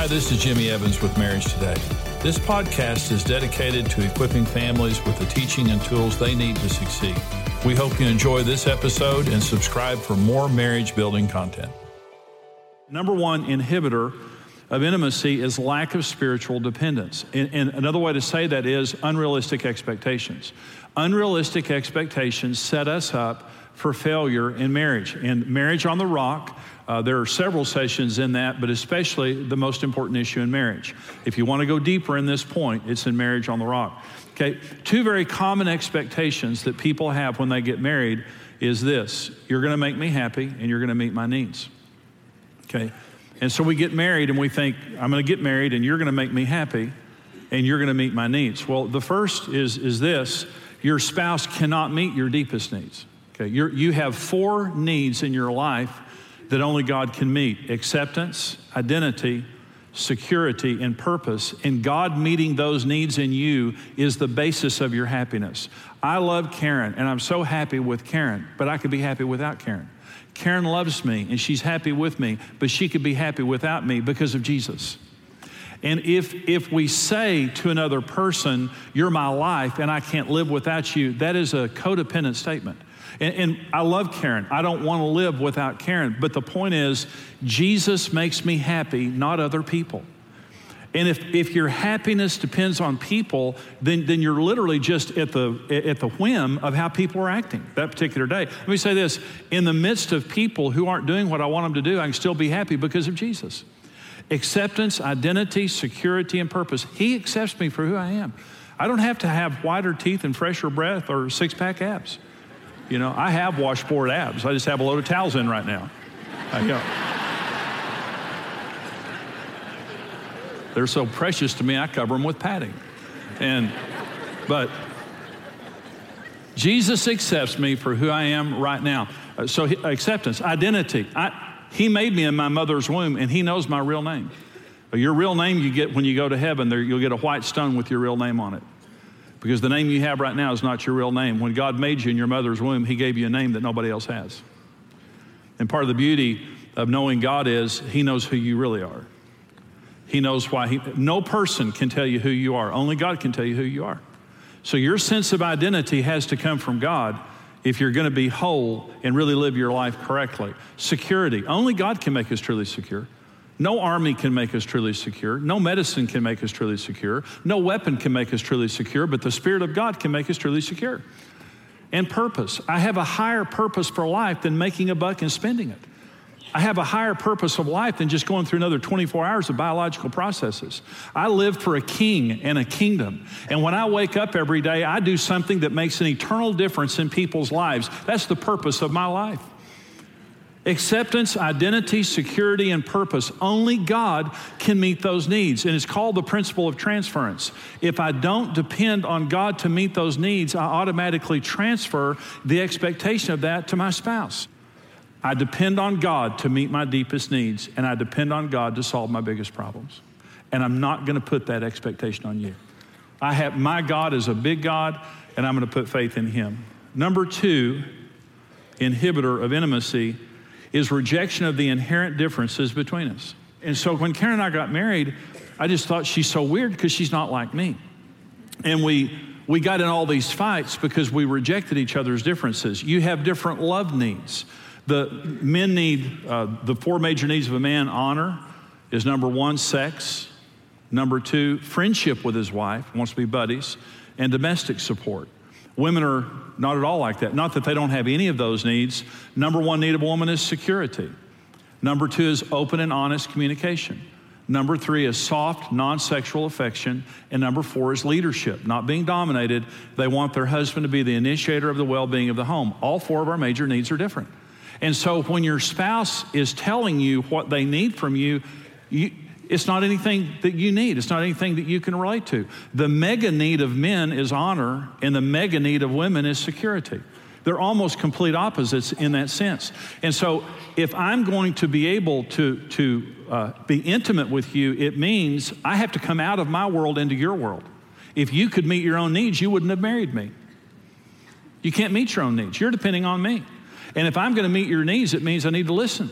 Hi, this is Jimmy Evans with Marriage Today. This podcast is dedicated to equipping families with the teaching and tools they need to succeed. We hope you enjoy this episode and subscribe for more marriage building content. Number one inhibitor of intimacy is lack of spiritual dependence. And, and, another way to say that is unrealistic expectations. Unrealistic expectations set us up for failure in marriage. And Marriage on the Rock, uh, there are several sessions in that, but especially the most important issue in marriage. If you want to go deeper in this point, it's in Marriage on the Rock. Okay, two very common expectations that people have when they get married is this you're going to make me happy and you're going to meet my needs. Okay, and so we get married and we think, I'm going to get married and you're going to make me happy and you're going to meet my needs. Well, the first is, is this your spouse cannot meet your deepest needs. Okay, You're, you have four needs in your life that only God can meet acceptance, identity, security, and purpose. And God meeting those needs in you is the basis of your happiness. I love Karen, and I'm so happy with Karen, but I could be happy without Karen. Karen loves me, and she's happy with me, but she could be happy without me because of Jesus. And if, if we say to another person, You're my life and I can't live without you, that is a codependent statement. And, and, I love Karen. I don't want to live without Karen. But the point is, Jesus makes me happy, not other people. And if, if your happiness depends on people, then, then you're literally just at the, at the whim of how people are acting that particular day. Let me say this in the midst of people who aren't doing what I want them to do, I can still be happy because of Jesus. Acceptance, identity, security, and purpose. He accepts me for who I am. I don't have to have whiter teeth and fresher breath or six pack abs. You know, I have washboard abs. I just have a load of towels in right now. I go. They're so precious to me, I cover them with padding. And, but Jesus accepts me for who I am right now. Uh, so, acceptance, identity. I, he made me in my mother's womb, and He knows my real name. Your real name you get when you go to heaven, there, you'll get a white stone with your real name on it. Because the name you have right now is not your real name. When God made you in your mother's womb, He gave you a name that nobody else has. And part of the beauty of knowing God is He knows who you really are. He knows why he, no person can tell you who you are. Only God can tell you who you are. So your sense of identity has to come from God if you're going to be whole and really live your life correctly. Security. Only God can make us truly secure. No army can make us truly secure. No medicine can make us truly secure. No weapon can make us truly secure, but the Spirit of God can make us truly secure. And purpose. I have a higher purpose for life than making a buck and spending it. I have a higher purpose of life than just going through another 24 hours of biological processes. I live for a king and a kingdom. And when I wake up every day, I do something that makes an eternal difference in people's lives. That's the purpose of my life. Acceptance, identity, security, and purpose. Only God can meet those needs. And it's called the principle of transference. If I don't depend on God to meet those needs, I automatically transfer the expectation of that to my spouse. I depend on God to meet my deepest needs, and I depend on God to solve my biggest problems. And I'm not going to put that expectation on you. I have my God is a big God, and I'm going to put faith in Him. Number two, inhibitor of intimacy is rejection of the inherent differences between us. And so when Karen and I got married, I just thought she's so weird because she's not like me. And we we got in all these fights because we rejected each other's differences. You have different love needs. The men need uh, the four major needs of a man honor is number one, sex. Number two, friendship with his wife, wants to be buddies, and domestic support. Women are not at all like that. Not that they don't have any of those needs. Number one need of a woman is security. Number two is open and honest communication. Number three is soft, non sexual affection. And number four is leadership, not being dominated. They want their husband to be the initiator of the well being of the home. All four of our major needs are different. And so when your spouse is telling you what they need from you, you it's not anything that you need. It's not anything that you can relate to. The mega need of men is honor, and the mega need of women is security. They're almost complete opposites in that sense. And so, if I'm going to be able to, to uh, be intimate with you, it means I have to come out of my world into your world. If you could meet your own needs, you wouldn't have married me. You can't meet your own needs. You're depending on me. And if I'm going to meet your needs, it means I need to listen.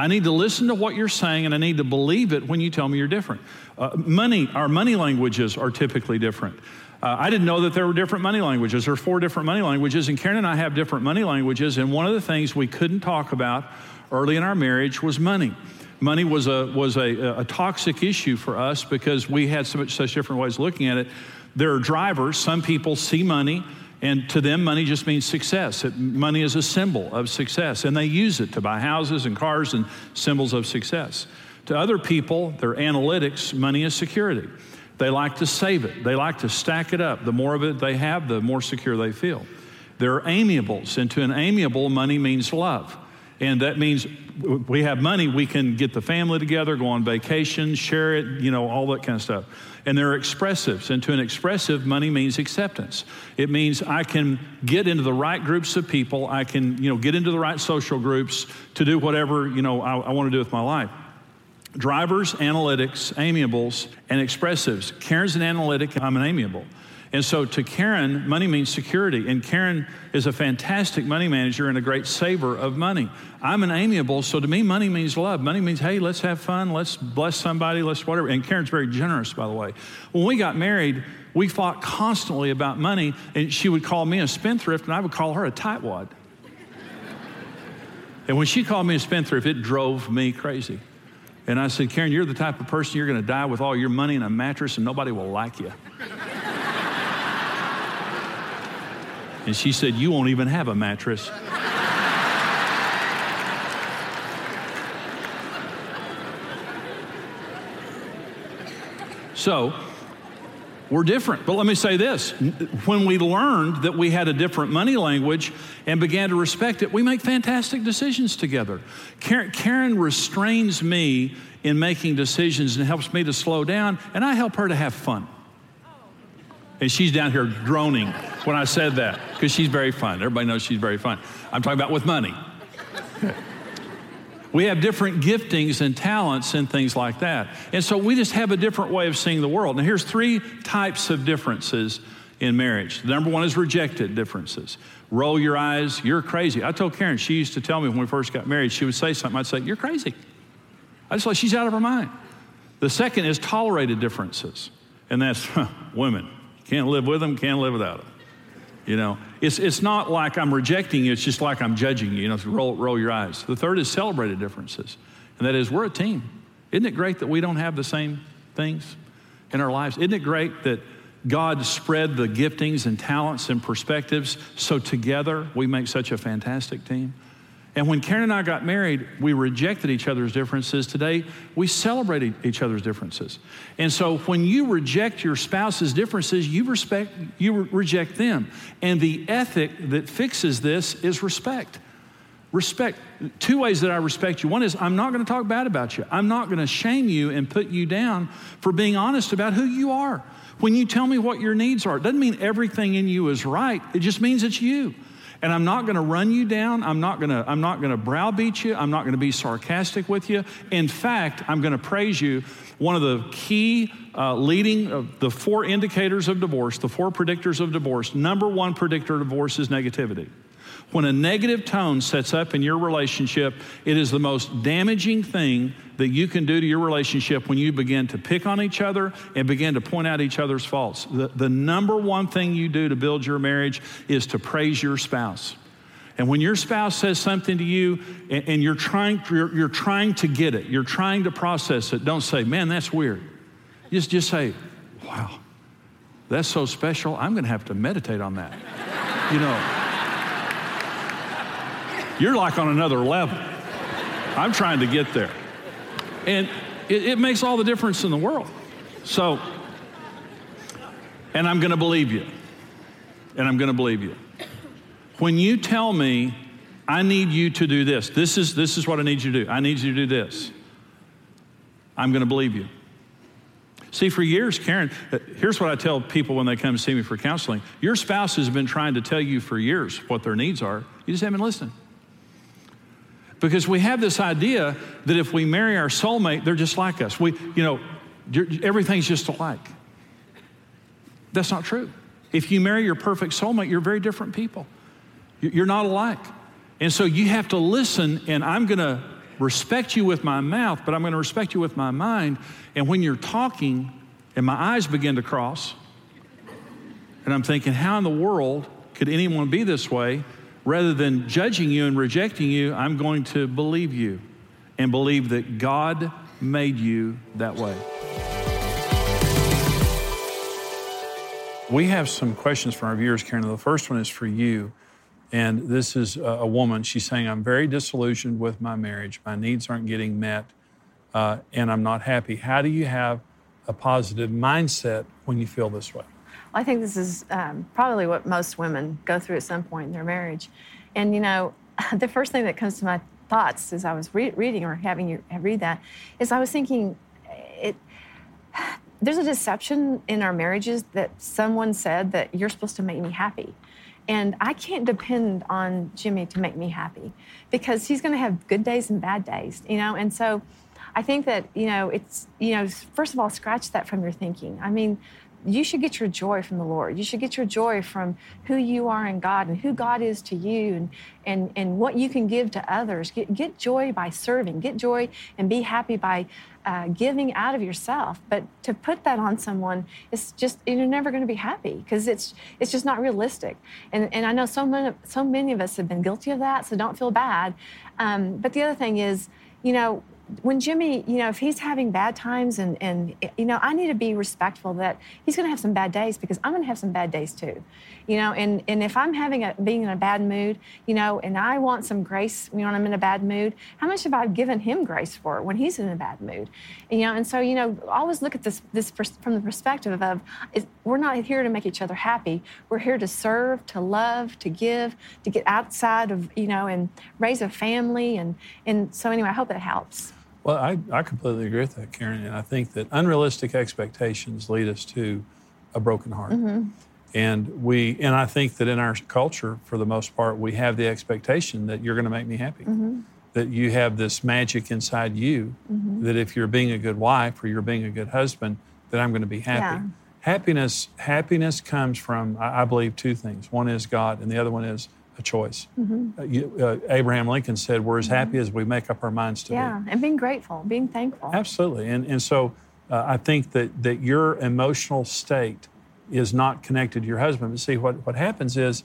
I need to listen to what you're saying and I need to believe it when you tell me you're different. Uh, money, our money languages are typically different. Uh, I didn't know that there were different money languages. There are four different money languages, and Karen and I have different money languages. And one of the things we couldn't talk about early in our marriage was money. Money was a, was a, a toxic issue for us because we had so much, such different ways of looking at it. There are drivers, some people see money, and to them, money just means success. It, money is a symbol of success, and they use it to buy houses and cars and symbols of success. To other people, their analytics, money is security. They like to save it, they like to stack it up. The more of it they have, the more secure they feel. They're amiables, and to an amiable, money means love. And that means we have money, we can get the family together, go on vacation, share it, you know, all that kind of stuff. And there are expressives. And to an expressive, money means acceptance. It means I can get into the right groups of people, I can, you know, get into the right social groups to do whatever, you know, I, I want to do with my life. Drivers, analytics, amiables, and expressives. Karen's an analytic, I'm an amiable. And so to Karen, money means security. And Karen is a fantastic money manager and a great saver of money. I'm an amiable, so to me, money means love. Money means, hey, let's have fun, let's bless somebody, let's whatever. And Karen's very generous, by the way. When we got married, we fought constantly about money, and she would call me a spendthrift, and I would call her a tightwad. and when she called me a spendthrift, it drove me crazy. And I said, Karen, you're the type of person you're going to die with all your money in a mattress, and nobody will like you. And she said, You won't even have a mattress. So, we're different. But let me say this when we learned that we had a different money language and began to respect it, we make fantastic decisions together. Karen, Karen, restrains me in making decisions and helps me to slow down, and I help her to have fun. And she's down here groaning when I said that because she's very fun. Everybody knows she's very fun. I'm talking about with money. We have different giftings and talents and things like that. And so we just have a different way of seeing the world. Now, here's three types of differences in marriage. The number one is rejected differences. Roll your eyes, you're crazy. I told Karen, she used to tell me when we first got married, she would say something, I'd say, You're crazy. I just like, she's out of her mind. The second is tolerated differences, and that's women. Can't live with them, can't live without them. You know, it's, it's not like I'm rejecting you, it's just like I'm judging you. You know, roll, roll your eyes. The third is celebrated differences, and that is we're a team. Isn't it great that we don't have the same things in our lives? Isn't it great that God spread the giftings and talents and perspectives so together we make such a fantastic team? And when Karen and I got married, we rejected each other's differences. Today, we celebrate each other's differences. And so when you reject your spouse's differences, you respect you reject them. And the ethic that fixes this is respect. Respect. Two ways that I respect you. One is I'm not going to talk bad about you. I'm not going to shame you and put you down for being honest about who you are. When you tell me what your needs are, it doesn't mean everything in you is right. It just means it's you. And I'm not going to run you down. I'm not going to I'm not going to browbeat you. I'm not going to be sarcastic with you. In fact, I'm going to praise you. One of the key uh, leading uh, the four indicators of divorce, the four predictors of divorce. Number one predictor of divorce is negativity. When a negative tone sets up in your relationship, it is the most damaging thing that you can do to your relationship when you begin to pick on each other and begin to point out each other's faults. The, the number one thing you do to build your marriage is to praise your spouse. And when your spouse says something to you and, and you're, trying, you're, you're trying to get it, you're trying to process it, don't say, man, that's weird. Just, just say, wow, that's so special. I'm going to have to meditate on that. You know you're like on another level. I'm trying to get there. And it, it makes all the difference in the world. So, and I'm going to believe you. And I'm going to believe you. When you tell me, I need you to do this, this is, this is what I need you to do. I need you to do this. I'm going to believe you. See, for years, Karen, uh, here's what I tell people when they come see me for counseling. Your spouse has been trying to tell you for years what their needs are. You just haven't listening. Because we have this idea that if we marry our soulmate, they're just like us. We, you know, everything's just alike. That's not true. If you marry your perfect soulmate, you're very different people. You're not alike. And so you have to listen, and I'm going to respect you with my mouth, but I'm going to respect you with my mind. And when you're talking, and my eyes begin to cross, and I'm thinking, how in the world could anyone be this way? Rather than judging you and rejecting you, I'm going to believe you and believe that God made you that way. We have some questions from our viewers, Karen. The first one is for you. And this is a woman. She's saying, I'm very disillusioned with my marriage. My needs aren't getting met, uh, and I'm not happy. How do you have a positive mindset when you feel this way? I think this is um, probably what most women go through at some point in their marriage. And, you know, the first thing that comes to my thoughts as I was re- reading or having you read that is I was thinking, it, there's a deception in our marriages that someone said that you're supposed to make me happy. And I can't depend on Jimmy to make me happy because he's going to have good days and bad days, you know? And so I think that, you know, it's, you know, first of all, scratch that from your thinking. I mean, you should get your joy from the Lord. You should get your joy from who you are in God and who God is to you and, and, and what you can give to others. Get, get joy by serving. Get joy and be happy by uh, giving out of yourself. But to put that on someone, it's just, you're never going to be happy because it's, it's just not realistic. And, and I know so many, so many of us have been guilty of that, so don't feel bad. Um, but the other thing is, you know, when Jimmy, you know, if he's having bad times and, and you know, I need to be respectful that he's going to have some bad days because I'm going to have some bad days too, you know, and, and if I'm having a, being in a bad mood, you know, and I want some grace, you know, when I'm in a bad mood, how much have I given him grace for when he's in a bad mood, you know, and so, you know, always look at this, this from the perspective of is, we're not here to make each other happy. We're here to serve, to love, to give, to get outside of, you know, and raise a family. And, and so anyway, I hope that helps. Well, I, I completely agree with that, Karen. And I think that unrealistic expectations lead us to a broken heart. Mm-hmm. And we, and I think that in our culture, for the most part, we have the expectation that you're going to make me happy. Mm-hmm. That you have this magic inside you. Mm-hmm. That if you're being a good wife or you're being a good husband, that I'm going to be happy. Yeah. Happiness, happiness comes from, I, I believe, two things. One is God, and the other one is a choice. Mm-hmm. Uh, you, uh, Abraham Lincoln said, We're as mm-hmm. happy as we make up our minds to yeah, be. Yeah, and being grateful, being thankful. Absolutely. And, and so uh, I think that, that your emotional state is not connected to your husband. But see, what, what happens is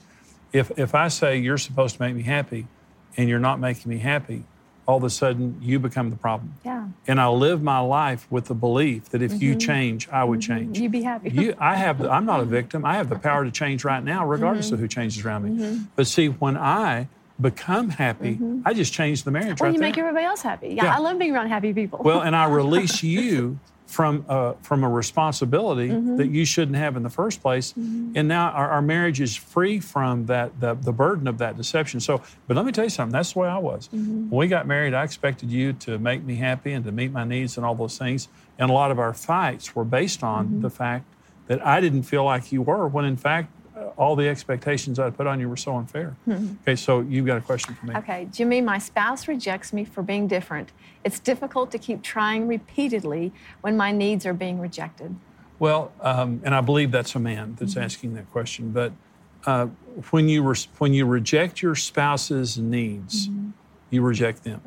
if, if I say, You're supposed to make me happy, and you're not making me happy, all of a sudden you become the problem. Yeah. And I live my life with the belief that if mm-hmm. you change, I would mm-hmm. change. You'd be happy. you, I have. I'm not a victim. I have the power to change right now, regardless mm-hmm. of who changes around me. Mm-hmm. But see, when I become happy, mm-hmm. I just change the marriage. Well, right you there. make everybody else happy. Yeah, yeah, I love being around happy people. well, and I release you from uh, from a responsibility mm-hmm. that you shouldn't have in the first place. Mm-hmm. And now our, our, marriage is free from that the, the burden of that deception. So, but let me tell you something. That's the way I was. Mm-hmm. When we got married, I expected you to make me happy and to meet my needs and all those things. And a lot of our fights were based on mm-hmm. the fact that I didn't feel like you were, when in fact all the expectations I put on you were so unfair. Mm-hmm. Okay, so you've got a question for me. Okay, Jimmy, my spouse rejects me for being different. It's difficult to keep trying repeatedly when my needs are being rejected. Well, um, and I believe that's a man that's mm-hmm. asking that question. But uh, when you re- when you reject your spouse's needs, mm-hmm. you reject them.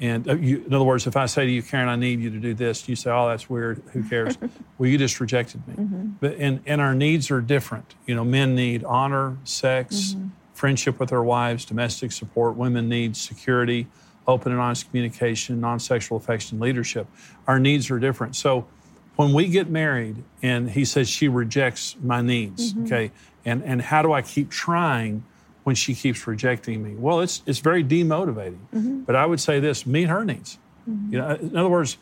And uh, you, in other words, if I say to you, Karen, I need you to do this, you say, oh, that's weird. Who cares? well, you just rejected me. Mm-hmm. But and, and our needs are different. You know, men need honor, sex, mm-hmm. friendship with their wives, domestic support. Women need security, open and honest communication, non-sexual affection, leadership. Our needs are different. So when we get married and he says she rejects my needs, mm-hmm. okay, and, and how do I keep trying when she keeps rejecting me? Well, it's it's very demotivating. Mm-hmm. But I would say this: meet her needs. Mm-hmm. You know, in other words,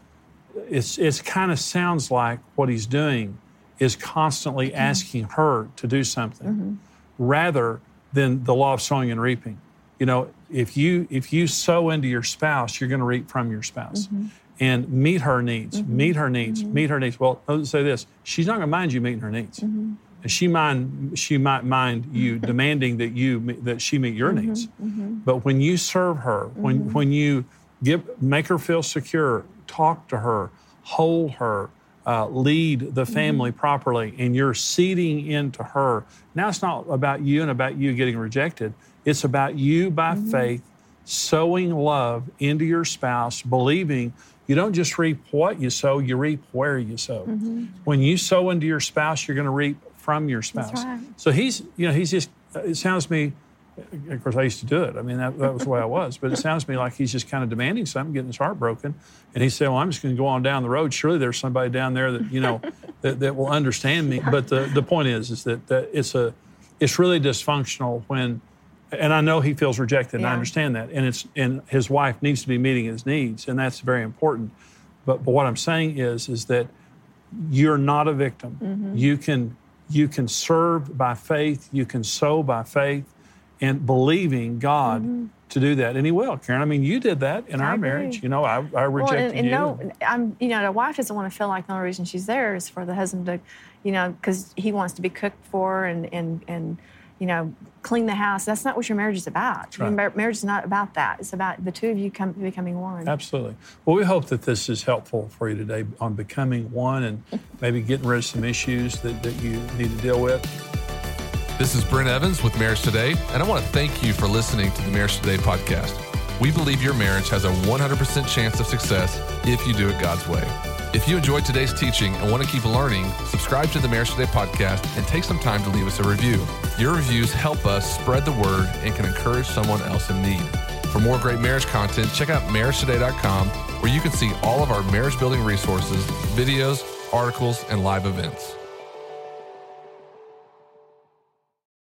it's it's kind of sounds like what he's doing is constantly mm-hmm. asking her to do something, mm-hmm. rather than the law of sowing and reaping. You know, if you if you sow into your spouse, you're going to reap from your spouse. Mm-hmm. And meet her needs. Mm-hmm. Meet her needs. Meet her needs. Well, let's say this: she's not going to mind you meeting her needs she mind she might mind you demanding that you that she meet your mm-hmm, needs mm-hmm. but when you serve her when mm-hmm. when you give make her feel secure talk to her hold her uh, lead the mm-hmm. family properly and you're seeding into her now it's not about you and about you getting rejected it's about you by mm-hmm. faith sowing love into your spouse, believing you don't just reap what you sow, you reap where you sow. Mm-hmm. When you sow into your spouse, you're going to reap from your spouse. Right. So he's, you know, he's just, it sounds to me, of course, I used to do it. I mean, that, that was the way I was. But it sounds to me like he's just kind of demanding something, getting his heart broken. And he said, Well, I'm just going to go on down the road. Surely there's somebody down there that, you know, that, that will understand me. But the, the point is, is that, that it's a, it's really dysfunctional when, and I know he feels rejected, and I understand that. And it's, and his wife needs to be meeting his needs, and that's very important. But, but what I'm saying is, is that you're not a victim. Mm-hmm. You can, you can serve by faith. You can sow by faith and believing God mm-hmm. to do that. And He will, Karen. I mean, you did that in I our agree. marriage. You know, I, I rejected well, and, and you. No, I'm, you know, the wife doesn't want to feel like the only reason she's there is for the husband to, you know, because he wants to be cooked for and, and, and, you know, clean the house. That's not what your marriage is about. Right. Your marriage is not about that. It's about the two of you come, becoming one. Absolutely. Well, we hope that this is helpful for you today on becoming one and maybe getting rid of some issues that, that you need to deal with. This is Brent Evans with Marriage Today, and I want to thank you for listening to the Marriage Today podcast. We believe your marriage has a 100% chance of success if you do it God's way. If you enjoyed today's teaching and want to keep learning, subscribe to the Marriage Today podcast and take some time to leave us a review. Your reviews help us spread the word and can encourage someone else in need. For more great marriage content, check out marriagetoday.com where you can see all of our marriage building resources, videos, articles, and live events.